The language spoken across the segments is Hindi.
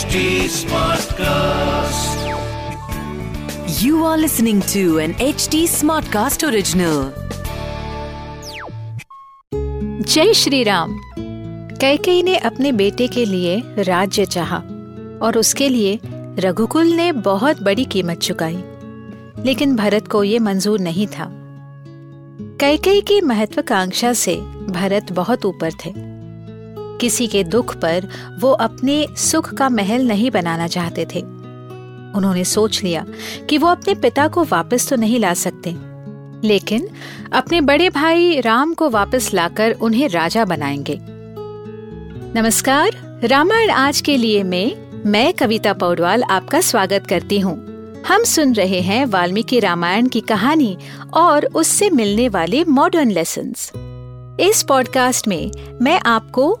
HD Smartcast. You are listening to an HD Smartcast original. जय श्री राम कैकेयी ने अपने बेटे के लिए राज्य चाहा और उसके लिए रघुकुल ने बहुत बड़ी कीमत चुकाई लेकिन भरत को ये मंजूर नहीं था कैकेयी की महत्वाकांक्षा से भरत बहुत ऊपर थे किसी के दुख पर वो अपने सुख का महल नहीं बनाना चाहते थे। उन्होंने सोच लिया कि वो अपने पिता को वापस तो नहीं ला सकते, लेकिन अपने बड़े भाई राम को वापस लाकर उन्हें राजा बनाएँगे। नमस्कार, रामायण आज के लिए में मैं कविता पौडवाल आपका स्वागत करती हूँ। हम सुन रहे हैं वाल्मीकि रामायण की कहानी और उससे मिलने वाले मॉडर्न लेसन इस पॉडकास्ट में मैं आपको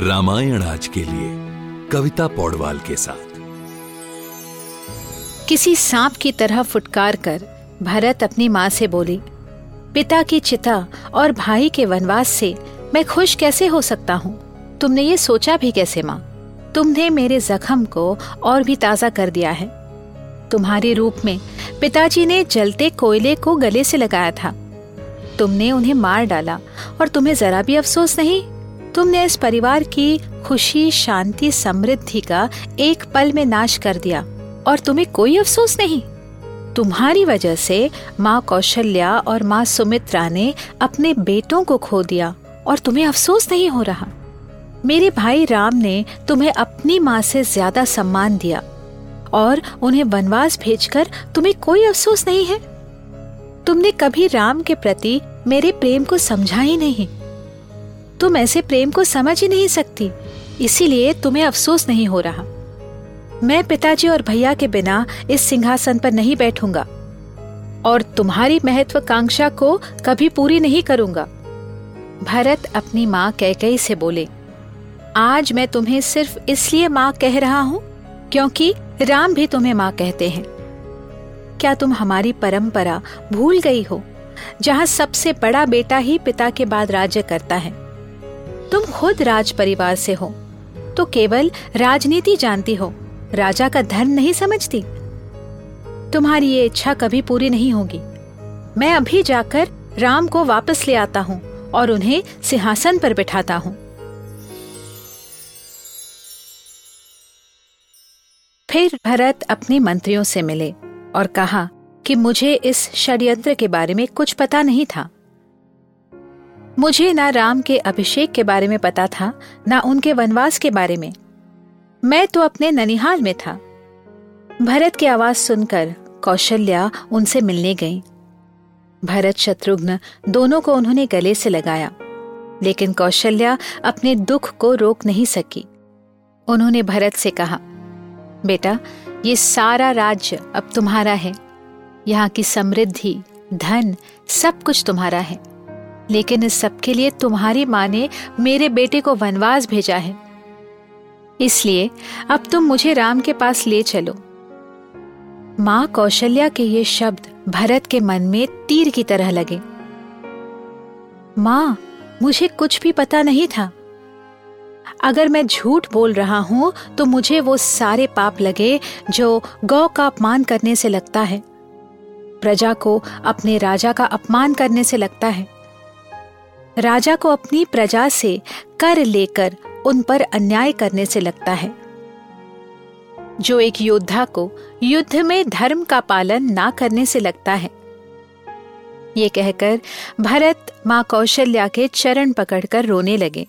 रामायण आज के लिए, कविता पौडवाल के साथ। किसी सांप की तरह फुटकार कर भरत अपनी माँ से बोली, पिता की चिता और भाई के वनवास से मैं खुश कैसे हो सकता हूँ? तुमने ये सोचा भी कैसे माँ? तुमने मेरे जख्म को और भी ताज़ा कर दिया है। तुम्हारे रूप में पिताजी ने जलते कोयले को गले से लगाया था। तुमने उन्हें मार डाला और तुम्हें जरा भी अफसोस नहीं? तुमने इस परिवार की खुशी, शांति, समृद्धि का एक पल में नाश कर दिया और तुम्हें कोई अफसोस नहीं। तुम्हारी वजह से माँ कौशल्या और माँ सुमित्रा ने अपने बेटों को खो दिया और तुम्हें अफसोस नहीं हो रहा। मेरे भाई राम ने तुम्हें अपनी माँ से ज़्यादा सम्मान दिया और उन्हें वनवास भेजकर तुम्हें कोई अफसोस नहीं है। तुमने कभी राम के प्रति मेरे प्रेम को समझा ही नहीं। तुम ऐसे प्रेम को समझ ही नहीं सकती। इसीलिए तुम्हें अफसोस नहीं हो रहा। मैं पिताजी और भैया के बिना इस सिंहासन पर नहीं बैठूँगा और तुम्हारी महत्वाकांक्षा को कभी पूरी नहीं करूँगा। भरत अपनी माँ कैकई से बोले, आज मैं तुम्हें सिर्फ़ इसलिए माँ कह रहा हूँ क्योंकि राम भी तुम्हें माँ कहते हैं। क्या तुम हमारी परंपरा भूल गई हो, जहाँ सबसे बड़ा बेटा ही पिता के बाद राज्य करता है? तुम खुद राज परिवार से हो। तो केवल राजनीति जानती हो। राजा का धन नहीं समझती। तुम्हारी ये इच्छा कभी पूरी नहीं होगी। मैं अभी जाकर राम को वापस ले आता हूँ और उन्हें सिंहासन पर बिठाता हूँ। फिर भरत अपने मंत्रियों से मिले और कहा कि मुझे इस षड्यंत्र के बारे में कुछ पता नहीं था। मुझे ना राम के अभिषेक के बारे में पता था, ना उनके वनवास के बारे में। मैं तो अपने ननिहाल में था। भरत की आवाज़ सुनकर कौशल्या उनसे मिलने गई। भरत शत्रुघ्न दोनों को उन्होंने गले से लगाया, लेकिन कौशल्या अपने दुख को रोक नहीं सकी। उन्होंने भरत से कहा, बेटा, ये सारा राज्य अब तुम्हारा है। यहाँ की समृद्धि, धन सब कुछ तुम्हारा है। लेकिन इस सब के लिए तुम्हारी माँ ने मेरे बेटे को वनवास भेजा है। इसलिए अब तुम मुझे राम के पास ले चलो। माँ कौशल्या के ये शब्द भरत के मन में तीर की तरह लगे। माँ, मुझे कुछ भी पता नहीं था। अगर मैं झूठ बोल रहा हूँ तो मुझे वो सारे पाप लगे जो गौ का अपमान करने से लगता है। प्रजा को अपने राजा का अपमान करने से लगता है। राजा को अपनी प्रजा से कर लेकर उन पर अन्याय करने से लगता है। जो एक योद्धा को युद्ध में धर्म का पालन ना करने से लगता है। ये कहकर भरत माँ कौशल्या के चरण पकड़कर रोने लगे।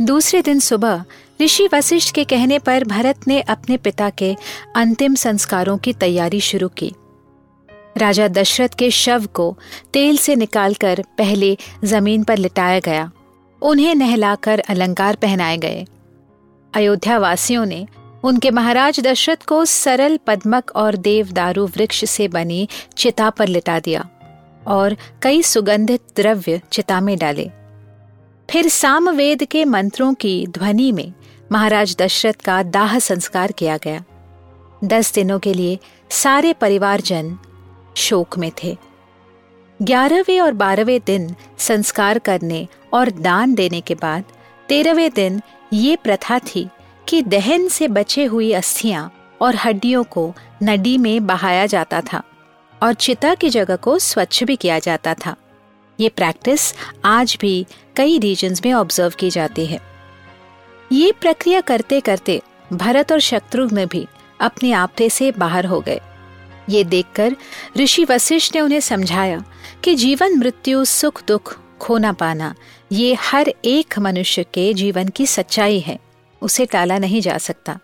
दूसरे दिन सुबह ऋषि वशिष्ठ के कहने पर भरत ने अपने पिता के अंतिम संस्कारों की तैयारी शुरू की। राजा दशरथ के शव को तेल से निकालकर पहले ज़मीन पर लिटाया गया। उन्हें नहलाकर अलंकार पहनाए गए। अयोध्या वासियों ने उनके महाराज दशरथ को सरल पद्मक और देवदारू वृक्ष से बनी चिता पर लिटा दिया और कई सुगंधित द्रव्य चिता में डाले। फिर सामवेद के मंत्रों की ध्वनि में महाराज दशरथ का दाह संस्कार किया गया। दस दिनों के लिए सारे परिवारजन शोक में थे। ग्यारहवें और बारहवें दिन संस्कार करने और दान देने के बाद तेरहवें दिन ये प्रथा थी कि दहन से बचे हुई अस्थियाँ और हड्डियों को नदी में बहाया जाता था और चिता की जगह को स्वच्छ भी किया जाता था। ये प्रैक्टिस आज भी कई रीजन्स में ऑब्ज़र्व की जाती है। ये प्रक्रिया करते करते भरत और शत्रुघ्न भी अपने आपते से बाहर हो गए। ये देखकर ऋषि वशिष्ठ ने उन्हें समझाया कि जीवन, मृत्यु, सुख, दुख खोना पाना, ये हर एक मनुष्य के जीवन की सच्चाई है। उसे टाला नहीं जा सकता।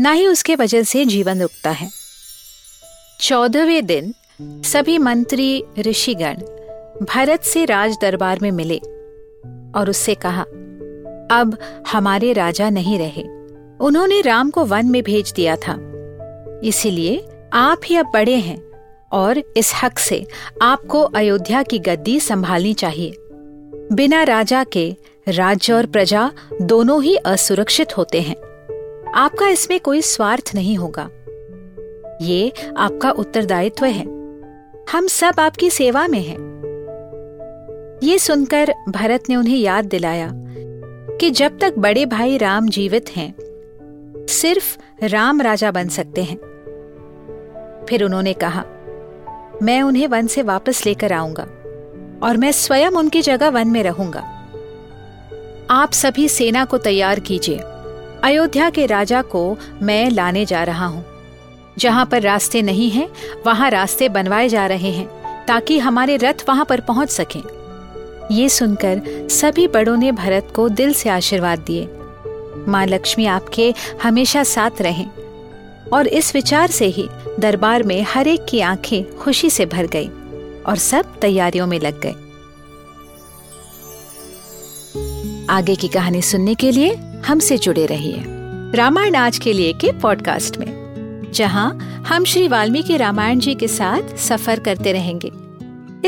ना ही उसके वजह से जीवन रुकता है। चौदहवें दिन सभी मंत्री, ऋषिगण भरत से राज दरबार में मिले और उससे कहा, अब हमारे राजा नहीं रहे। उन्होंने राम को वन में भेज दिया था। इसीलिए आप ही अब बड़े हैं और इस हक से आपको अयोध्या की गद्दी संभालनी चाहिए। बिना राजा के राज्य और प्रजा दोनों ही असुरक्षित होते हैं। आपका इसमें कोई स्वार्थ नहीं होगा। ये आपका उत्तरदायित्व है। हम सब आपकी सेवा में हैं। ये सुनकर भरत ने उन्हें याद दिलाया कि जब तक बड़े भाई राम जीवित हैं, सिर्फ़ राम राजा बन सकते हैं। फिर उन्होंने कहा, मैं उन्हें वन से वापस लेकर आऊँगा और मैं स्वयं उनकी जगह वन में रहूँगा। आप सभी सेना को तैयार कीजिए। अयोध्या के राजा को मैं लाने जा रहा हूँ। जहाँ पर रास्ते नहीं हैं, वहाँ रास्ते बनवाए जा रहे हैं, ताकि हमारे रथ वहाँ पर पहुँच सकें। ये सुनकर सभी बड़ों ने भरत को दिल से आशीर्वाद दिए। माँ लक्ष्मी आपके हमेशा साथ रहें। और इस विचार से ही दरबार में हर एक की आँखें खुशी से भर गई और सब तैयारियों में लग गए। आगे की कहानी सुनने के लिए हमसे जुड़े रहिए रामायण आज के लिए के पॉडकास्ट में, जहाँ हम श्री वाल्मीकि रामायण जी के साथ सफ़र करते रहेंगे।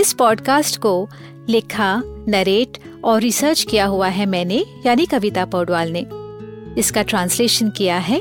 इस पॉडकास्ट को लिखा, नरेट और रिसर्च किया हुआ है मैंने, यानी कविता पौडवाल ने। इसका ट्रांसलेशन किया है